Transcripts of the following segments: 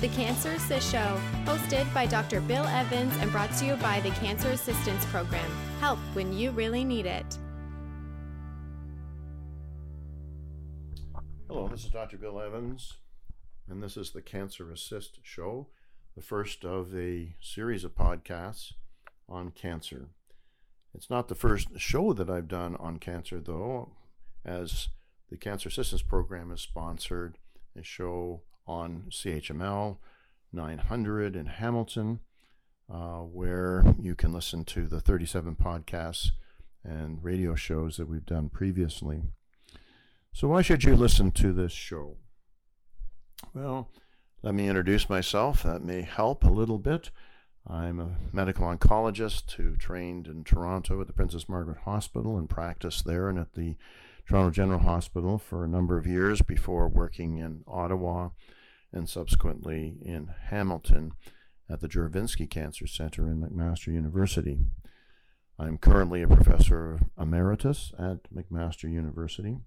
The Cancer Assist Show, hosted by Dr. Bill Evans and brought to you by the Cancer Assistance Program. Help when you really need it. Hello, this is Dr. Bill Evans, and this is the Cancer Assist Show, the first of a series of podcasts on cancer. It's not the first show that I've done on cancer, though, as the Cancer Assistance Program is sponsored a show on CHML 900 in Hamilton, uh, where you can listen to the 37 podcasts and radio shows that we've done previously. So, why should you listen to this show? Well, let me introduce myself. That may help a little bit. I'm a medical oncologist who trained in Toronto at the Princess Margaret Hospital and practiced there and at the Toronto General Hospital for a number of years before working in Ottawa and subsequently in Hamilton at the Juravinski Cancer Center in McMaster University. I'm currently a professor emeritus at McMaster University.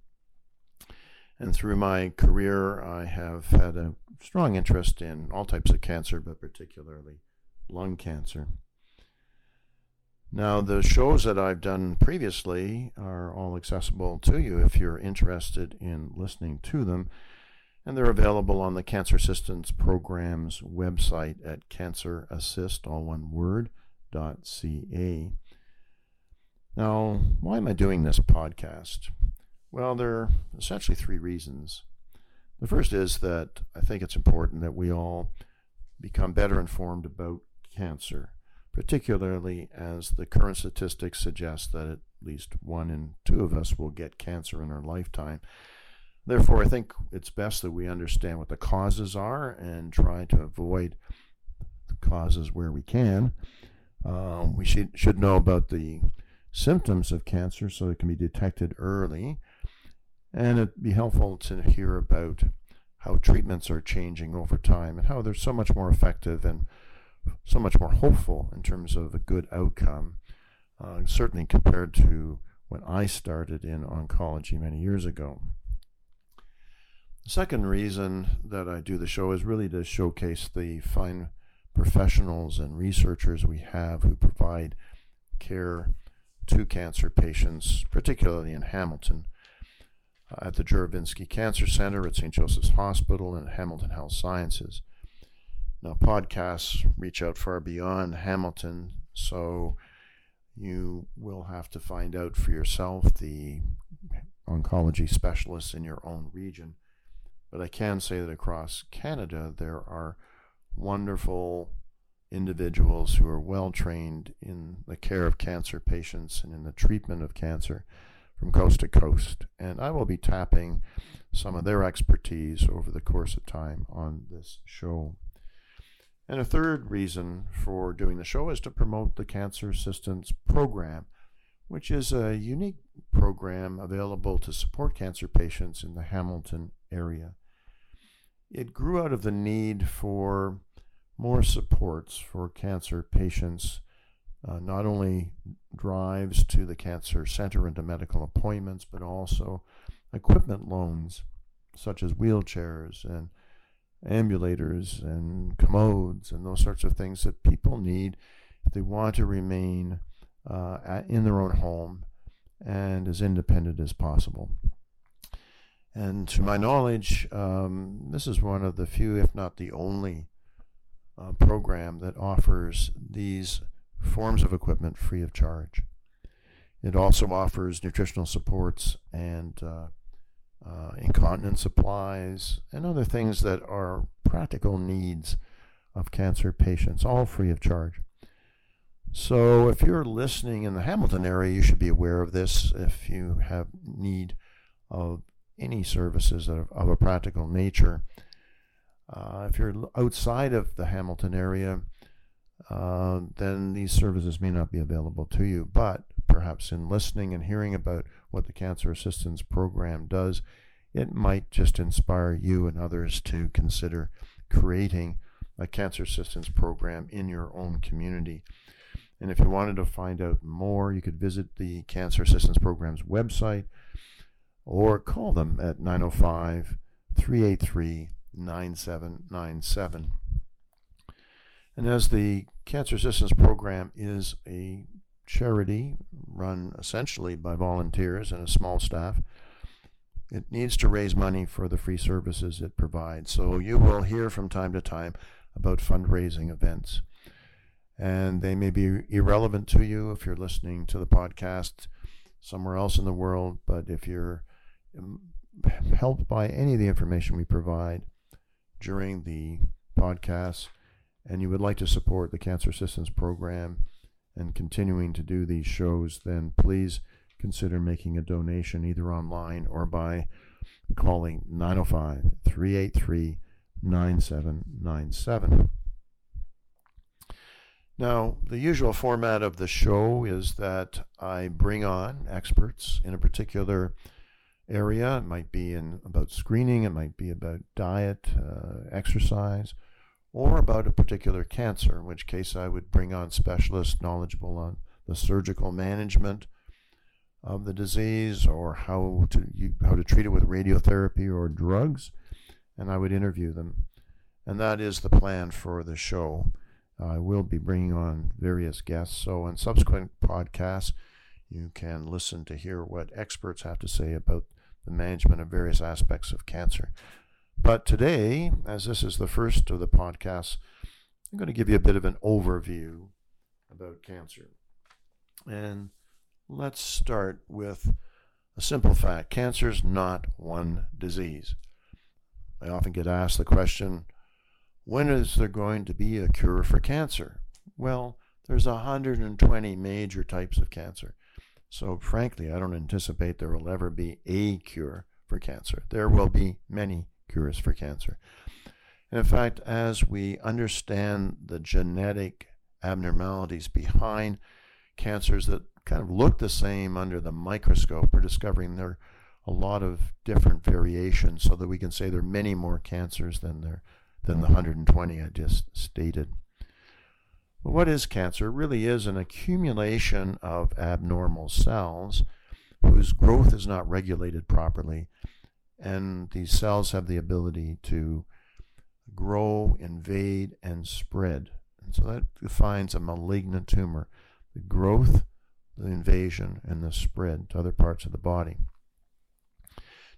And through my career, I have had a strong interest in all types of cancer, but particularly lung cancer. Now, the shows that I've done previously are all accessible to you if you're interested in listening to them, and they're available on the Cancer Assistance Program's website at cancerassist, all one word, .ca. Now, why am I doing this podcast? Well, there are essentially three reasons. The first is that I think it's important that we all become better informed about cancer, particularly as the current statistics suggest that at least one in two of us will get cancer in our lifetime. Therefore, I think it's best that we understand what the causes are and try to avoid the causes where we can. Um, we should, should know about the symptoms of cancer so it can be detected early. And it'd be helpful to hear about how treatments are changing over time and how they're so much more effective and so much more hopeful in terms of a good outcome, uh, certainly compared to when I started in oncology many years ago. Second reason that I do the show is really to showcase the fine professionals and researchers we have who provide care to cancer patients, particularly in Hamilton. Uh, at the Juravinski Cancer Center at St. Joseph's Hospital and Hamilton Health Sciences. Now, podcasts reach out far beyond Hamilton, so you will have to find out for yourself the oncology specialists in your own region. But I can say that across Canada, there are wonderful individuals who are well trained in the care of cancer patients and in the treatment of cancer from coast to coast. And I will be tapping some of their expertise over the course of time on this show. And a third reason for doing the show is to promote the Cancer Assistance Program, which is a unique program available to support cancer patients in the Hamilton area. It grew out of the need for more supports for cancer patients, uh, not only drives to the cancer center and to medical appointments, but also equipment loans such as wheelchairs and ambulators and commodes and those sorts of things that people need if they want to remain uh, at, in their own home and as independent as possible. And to my knowledge, um, this is one of the few, if not the only, uh, program that offers these forms of equipment free of charge. It also offers nutritional supports and uh, uh, incontinence supplies, and other things that are practical needs of cancer patients, all free of charge. So, if you're listening in the Hamilton area, you should be aware of this. If you have need of any services of, of a practical nature, uh, if you're outside of the Hamilton area, uh, then these services may not be available to you. But perhaps in listening and hearing about what the Cancer Assistance Program does, it might just inspire you and others to consider creating a cancer assistance program in your own community. And if you wanted to find out more, you could visit the Cancer Assistance Program's website or call them at 905 383 9797. And as the Cancer Assistance Program is a charity run essentially by volunteers and a small staff, it needs to raise money for the free services it provides. So you will hear from time to time about fundraising events. And they may be irrelevant to you if you're listening to the podcast somewhere else in the world, but if you're Um, helped by any of the information we provide during the podcast and you would like to support the Cancer Assistance Program and continuing to do these shows, then please consider making a donation either online or by calling 905 383 9797. Now, the usual format of the show is that I bring on experts in a particular area. It might be in about screening, it might be about diet, uh, exercise, or about a particular cancer, in which case I would bring on specialists knowledgeable on the surgical management of the disease or how to how to treat it with radiotherapy or drugs, and I would interview them. And that is the plan for the show. I will be bringing on various guests, so in subsequent podcasts, you can listen to hear what experts have to say about the management of various aspects of cancer. But today, as this is the first of the podcasts, I'm going to give you a bit of an overview about cancer. And let's start with a simple fact cancer is not one disease. I often get asked the question when is there going to be a cure for cancer? Well, there's 120 major types of cancer. So, frankly, I don't anticipate there will ever be a cure for cancer. There will be many cures for cancer. And in fact, as we understand the genetic abnormalities behind cancers that kind of look the same under the microscope, we're discovering there are a lot of different variations so that we can say there are many more cancers than there than the mm-hmm. 120 I just stated. But what is cancer? Really is an accumulation of abnormal cells whose growth is not regulated properly and these cells have the ability to grow, invade, and spread. And so that defines a malignant tumor the growth, the invasion, and the spread to other parts of the body.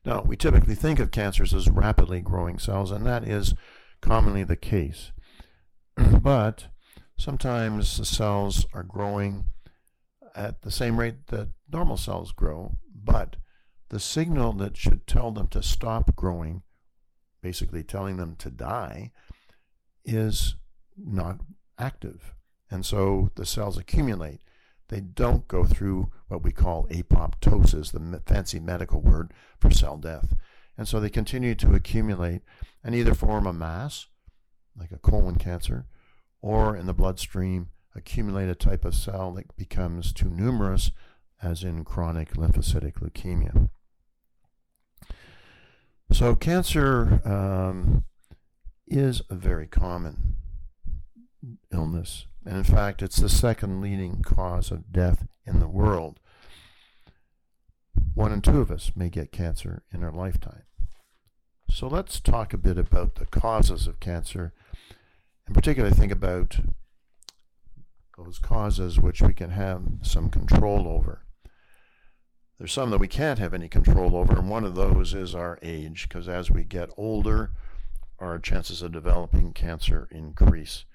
Now, we typically think of cancers as rapidly growing cells, and that is commonly the case. but sometimes the cells are growing at the same rate that normal cells grow, but the signal that should tell them to stop growing, basically telling them to die, is not active. And so the cells accumulate. They don't go through what we call apoptosis, the fancy medical word for cell death. And so they continue to accumulate and either form a mass, like a colon cancer, or in the bloodstream, accumulate a type of cell that becomes too numerous, as in chronic lymphocytic leukemia. So, cancer um, is a very common illness. And in fact, it's the second leading cause of death in the world. One in two of us may get cancer in our lifetime. So, let's talk a bit about the causes of cancer. In particular, I think about those causes which we can have some control over. There's some that we can't have any control over, and one of those is our age, because as we get older, our chances of developing cancer increase.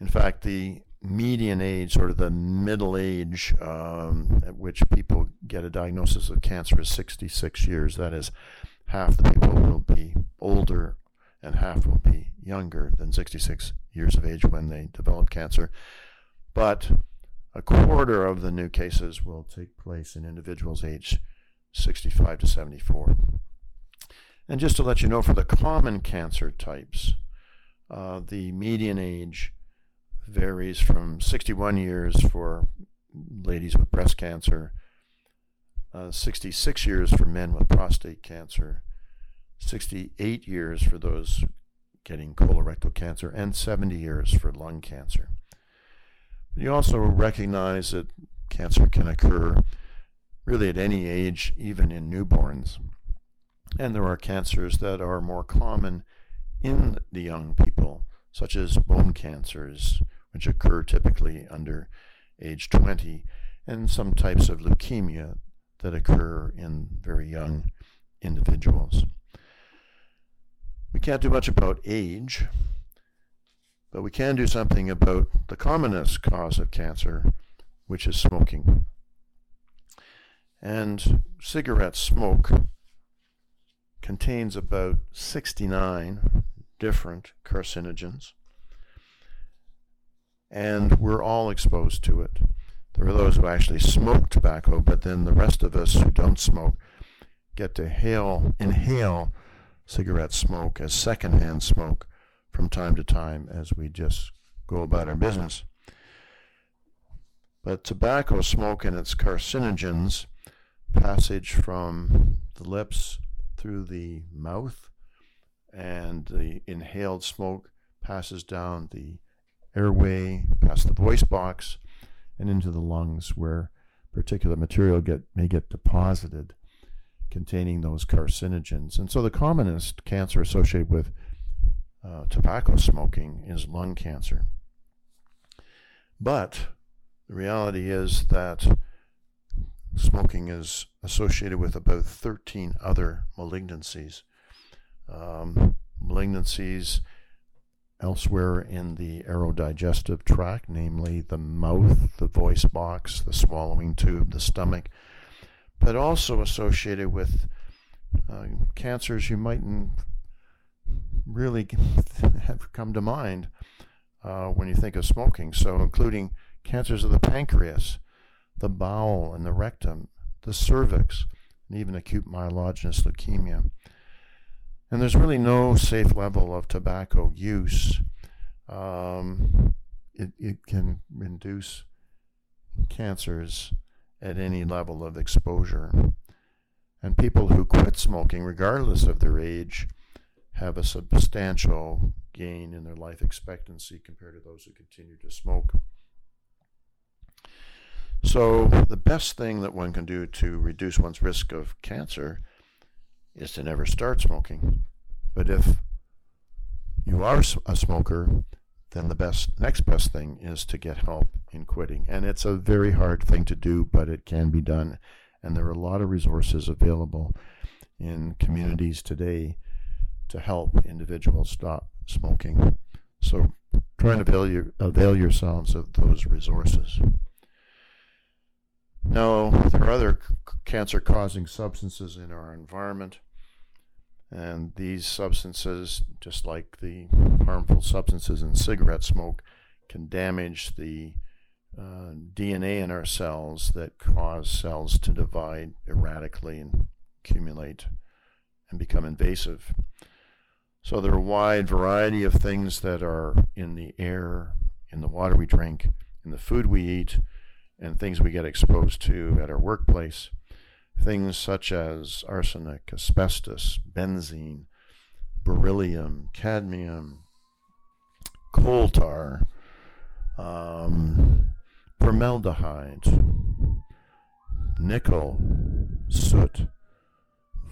In fact, the median age, sort of the middle age um, at which people get a diagnosis of cancer, is 66 years. That is, half the people will be older and half will be younger than 66 years of age when they develop cancer. But a quarter of the new cases will take place in individuals aged 65 to 74. And just to let you know, for the common cancer types, uh, the median age varies from 61 years for ladies with breast cancer, uh, 66 years for men with prostate cancer, 68 years for those getting colorectal cancer, and 70 years for lung cancer. You also recognize that cancer can occur really at any age, even in newborns. And there are cancers that are more common in the young people, such as bone cancers, which occur typically under age 20, and some types of leukemia that occur in very young individuals. We can't do much about age, but we can do something about the commonest cause of cancer, which is smoking. And cigarette smoke contains about 69 different carcinogens, and we're all exposed to it. There are those who actually smoke tobacco, but then the rest of us who don't smoke get to hail, inhale cigarette smoke as secondhand smoke from time to time as we just go about our business. But tobacco smoke and its carcinogens passage from the lips through the mouth, and the inhaled smoke passes down the airway, past the voice box, and into the lungs, where particular material get, may get deposited containing those carcinogens. And so the commonest cancer associated with uh, tobacco smoking is lung cancer. But the reality is that smoking is associated with about 13 other malignancies. Um, malignancies elsewhere in the aerodigestive tract, namely the mouth, the voice box, the swallowing tube, the stomach, but also associated with uh, cancers you mightn't really have come to mind uh, when you think of smoking. So, including cancers of the pancreas, the bowel and the rectum, the cervix, and even acute myelogenous leukemia. And there's really no safe level of tobacco use. Um, it, it can induce cancers at any level of exposure. And people who quit smoking, regardless of their age, have a substantial gain in their life expectancy compared to those who continue to smoke. So, the best thing that one can do to reduce one's risk of cancer is to never start smoking. But if you are a smoker, then the best next best thing is to get help in quitting. And it's a very hard thing to do, but it can be done. And there are a lot of resources available in communities today to help individuals stop smoking. So try and avail, your, avail yourselves of those resources. Now, there are other cancer causing substances in our environment. And these substances, just like the harmful substances in cigarette smoke, can damage the uh, DNA in our cells that cause cells to divide erratically and accumulate and become invasive. So there are a wide variety of things that are in the air, in the water we drink, in the food we eat, and things we get exposed to at our workplace things such as arsenic, asbestos, benzene, beryllium, cadmium, coal tar, um, formaldehyde, nickel, soot,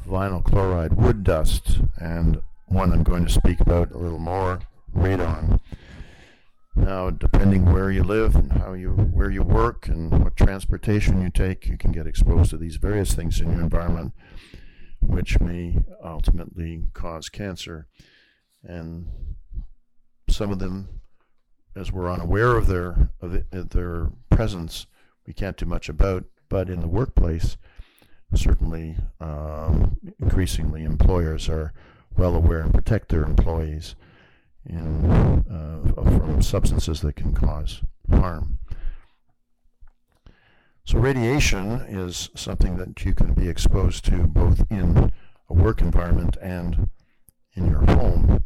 vinyl chloride, wood dust, and one I'm going to speak about a little more, radon. Now, depending where you live and how you where you work and what transportation you take, you can get exposed to these various things in your environment, which may ultimately cause cancer. And some of them, as we're unaware of their of, their presence, we can't do much about. But in the workplace, certainly, um, increasingly, employers are well aware and protect their employees uh, from substances that can cause harm. So radiation is something that you can be exposed to both in a work environment and in your home.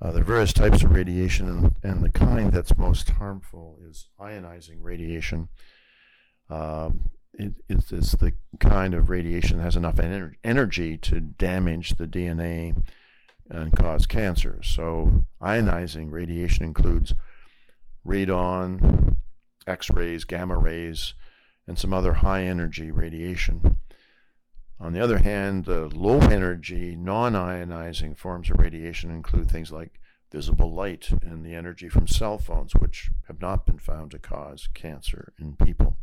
Uh, there are various types of radiation, and, and, the kind that's most harmful is ionizing radiation. Um, it, it's the kind of radiation that has enough ener- energy to damage the DNA and cause cancer. So, ionizing radiation includes radon, X rays, gamma rays, and some other high energy radiation. On the other hand, the low energy, non ionizing forms of radiation include things like visible light and the energy from cell phones, which have not been found to cause cancer in people.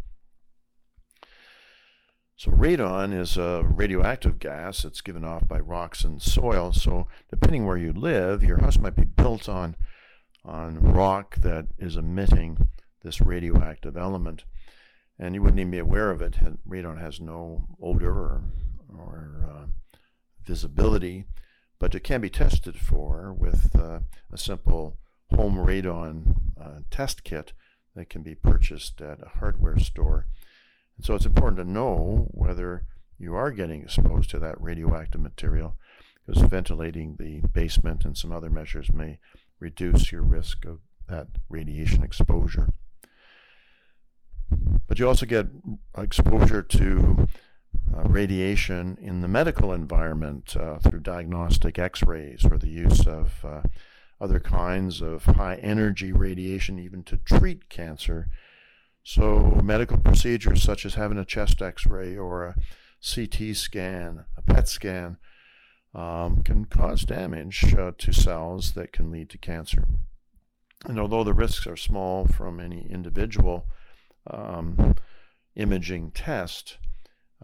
So, radon is a radioactive gas that's given off by rocks and soil. So, depending where you live, your house might be built on, on rock that is emitting this radioactive element. And you wouldn't even be aware of it. Radon has no odor or, or uh, visibility, but it can be tested for with uh, a simple home radon uh, test kit that can be purchased at a hardware store. And so it's important to know whether you are getting exposed to that radioactive material because ventilating the basement and some other measures may reduce your risk of that radiation exposure. But you also get exposure to uh, radiation in the medical environment uh, through diagnostic x rays or the use of uh, other kinds of high energy radiation, even to treat cancer so, medical procedures such as having a chest x ray or a CT scan, a PET scan, um, can cause damage uh, to cells that can lead to cancer. And although the risks are small from any individual um, imaging test,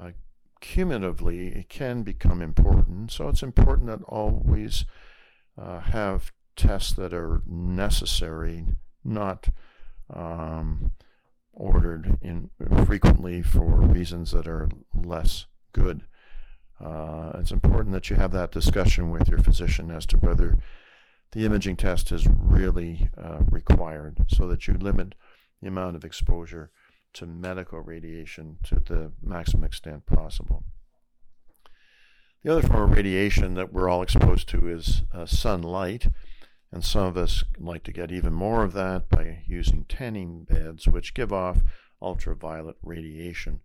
uh, cumulatively it can become important. So it's important that always uh, have tests that are necessary, not um, ordered in frequently for reasons that are less good. Uh, it's important that you have that discussion with your physician as to whether the imaging test is really uh, required so that you limit the amount of exposure to medical radiation to the maximum extent possible. The other form of radiation that we're all exposed to is uh, sunlight. And some of us like to get even more of that by using tanning beds, which give off ultraviolet radiation.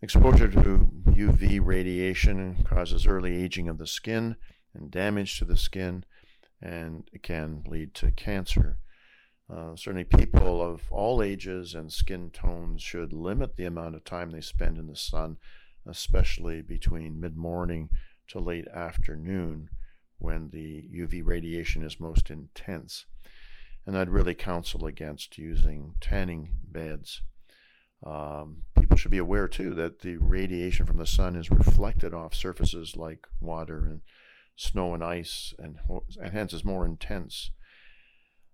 Exposure to UV radiation causes early aging of the skin and damage to the skin, and it can lead to cancer. Uh, certainly, people of all ages and skin tones should limit the amount of time they spend in the sun, especially between mid morning to late afternoon when the UV radiation is most intense. And I'd really counsel against using tanning beds. Um, people should be aware too that the radiation from the sun is reflected off surfaces like water and snow and ice, and, and hence is more intense.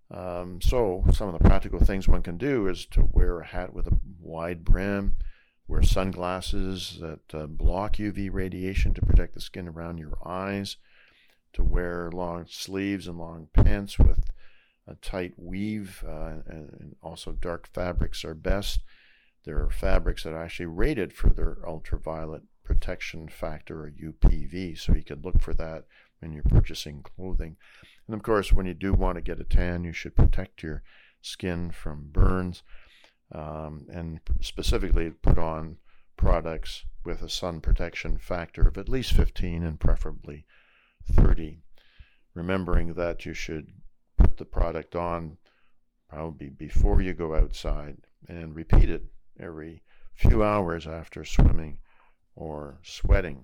Um, so, some of the practical things one can do is to wear a hat with a wide brim, wear sunglasses that uh, block UV radiation to protect the skin around your eyes to wear long sleeves and long pants with a tight weave, uh, and also dark fabrics are best. There are fabrics that are actually rated for their ultraviolet protection factor or UPF, so you could look for that when you're purchasing clothing. And of course, when you do want to get a tan, you should protect your skin from burns um, and specifically put on products with a sun protection factor of at least 15 and preferably 30, remembering that you should put the product on probably before you go outside and repeat it every few hours after swimming or sweating.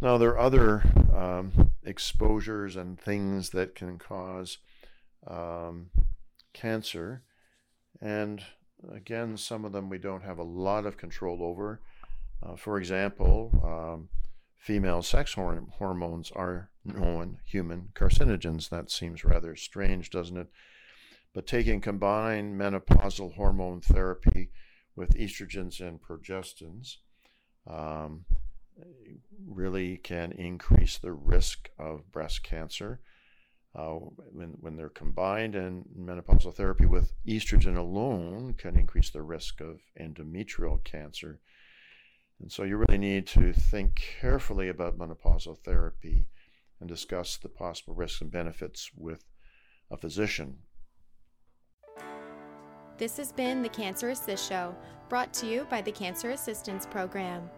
Now, there are other um, exposures and things that can cause um, cancer, and again, some of them we don't have a lot of control over. Uh, for example, um, female sex hormones are known human carcinogens. That seems rather strange, doesn't it? But taking combined menopausal hormone therapy with estrogens and progestins um, really can increase the risk of breast cancer. Uh, when, when they're combined, and menopausal therapy with estrogen alone can increase the risk of endometrial cancer. And so you really need to think carefully about menopausal therapy and discuss the possible risks and benefits with a physician. This has been the Cancer Assist Show, brought to you by the Cancer Assistance Program.